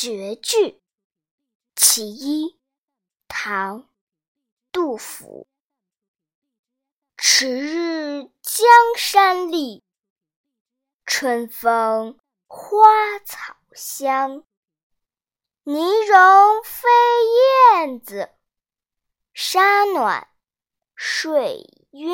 绝句。其一唐杜甫迟日江山丽春风花草香。泥融飞燕子沙暖睡鸳